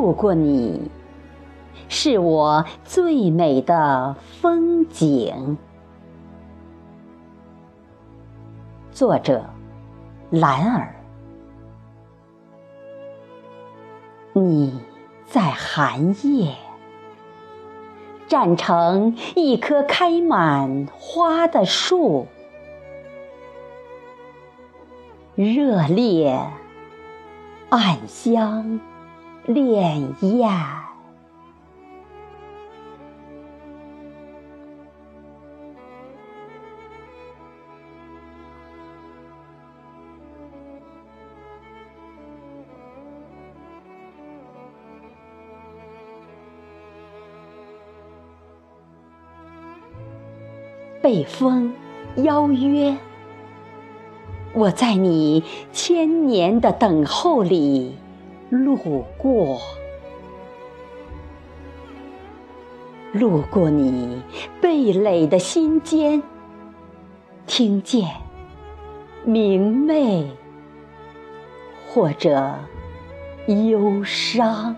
路过你，是我最美的风景。作者：兰儿。你在寒夜，站成一棵开满花的树，热烈，暗香，潋滟。被风邀约，我在你千年的等候里路过，路过你蓓蕾的心间，听见明媚或者忧伤。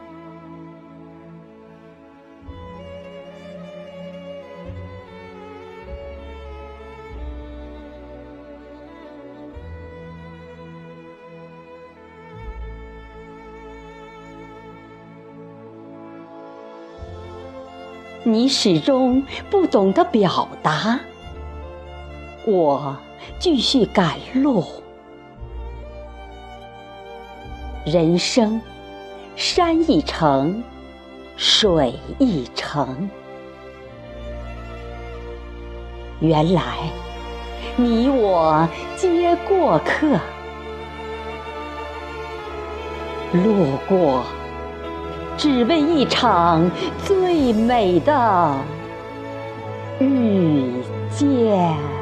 你始终不懂得表达，我继续赶路。人生，山一程，水一程。原来，你我皆过客，路过。只为一场最美的遇见。